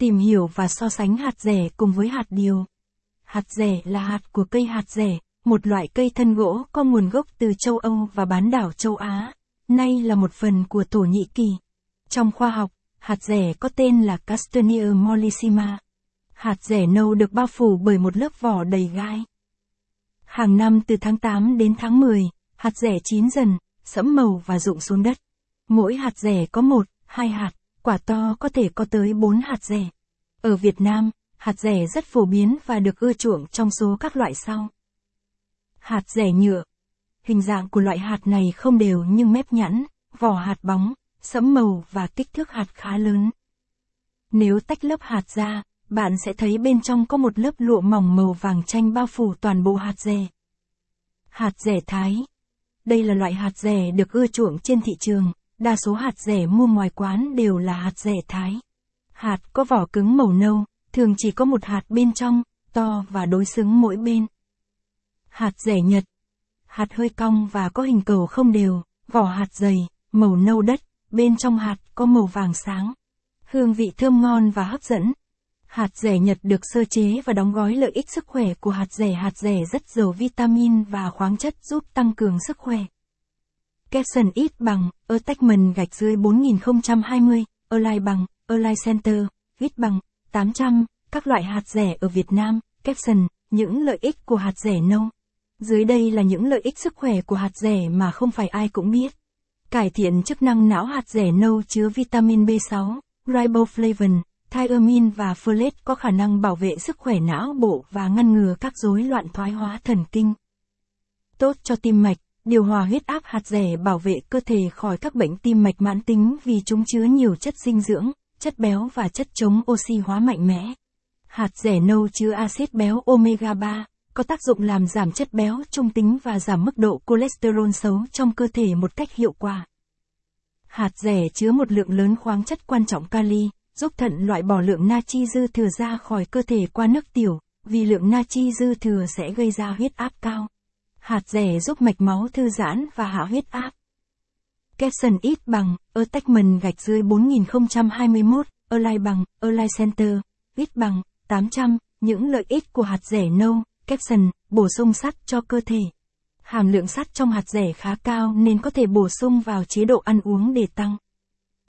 Tìm hiểu và so sánh hạt rẻ cùng với hạt điều. Hạt rẻ là hạt của cây hạt rẻ, một loại cây thân gỗ có nguồn gốc từ châu Âu và bán đảo châu Á, nay là một phần của Thổ Nhĩ Kỳ. Trong khoa học, hạt rẻ có tên là Castanea mollissima. Hạt rẻ nâu được bao phủ bởi một lớp vỏ đầy gai. Hàng năm từ tháng 8 đến tháng 10, hạt rẻ chín dần, sẫm màu và rụng xuống đất. Mỗi hạt rẻ có một, hai hạt, quả to có thể có tới bốn hạt rẻ. Ở Việt Nam, hạt rẻ rất phổ biến và được ưa chuộng trong số các loại sau. Hạt rẻ nhựa. Hình dạng của loại hạt này không đều nhưng mép nhẵn, vỏ hạt bóng, sẫm màu và kích thước hạt khá lớn. Nếu tách lớp hạt ra, bạn sẽ thấy bên trong có một lớp lụa mỏng màu vàng chanh bao phủ toàn bộ hạt rẻ. Hạt rẻ Thái. Đây là loại hạt rẻ được ưa chuộng trên thị trường, đa số hạt rẻ mua ngoài quán đều là hạt rẻ Thái. Hạt có vỏ cứng màu nâu, thường chỉ có một hạt bên trong, to và đối xứng mỗi bên. Hạt rẻ Nhật. Hạt hơi cong và có hình cầu không đều, vỏ hạt dày, màu nâu đất, bên trong hạt có màu vàng sáng. Hương vị thơm ngon và hấp dẫn. Hạt rẻ Nhật được sơ chế và đóng gói lợi ích sức khỏe của hạt rẻ. Hạt rẻ rất giàu vitamin và khoáng chất giúp tăng cường sức khỏe. Caption ít bằng, attachment gạch dưới 4020, Align bằng, Align Center, ít bằng, 800, các loại hạt rẻ ở Việt Nam, caption, những lợi ích của hạt rẻ nâu. Dưới đây là những lợi ích sức khỏe của hạt rẻ mà không phải ai cũng biết. Cải thiện chức năng não hạt rẻ nâu chứa vitamin B6, riboflavin, thiamine và folate có khả năng bảo vệ sức khỏe não bộ và ngăn ngừa các rối loạn thoái hóa thần kinh. Tốt cho tim mạch, điều hòa huyết áp hạt rẻ bảo vệ cơ thể khỏi các bệnh tim mạch mãn tính vì chúng chứa nhiều chất dinh dưỡng, chất béo và chất chống oxy hóa mạnh mẽ. Hạt rẻ nâu chứa axit béo omega 3, có tác dụng làm giảm chất béo trung tính và giảm mức độ cholesterol xấu trong cơ thể một cách hiệu quả. Hạt rẻ chứa một lượng lớn khoáng chất quan trọng kali, giúp thận loại bỏ lượng natri dư thừa ra khỏi cơ thể qua nước tiểu, vì lượng natri dư thừa sẽ gây ra huyết áp cao. Hạt rẻ giúp mạch máu thư giãn và hạ huyết áp. Capson ít bằng, attachment gạch dưới 4021, Align bằng, Align Center, ít bằng, 800, những lợi ích của hạt rẻ nâu, Capson, bổ sung sắt cho cơ thể. Hàm lượng sắt trong hạt rẻ khá cao nên có thể bổ sung vào chế độ ăn uống để tăng.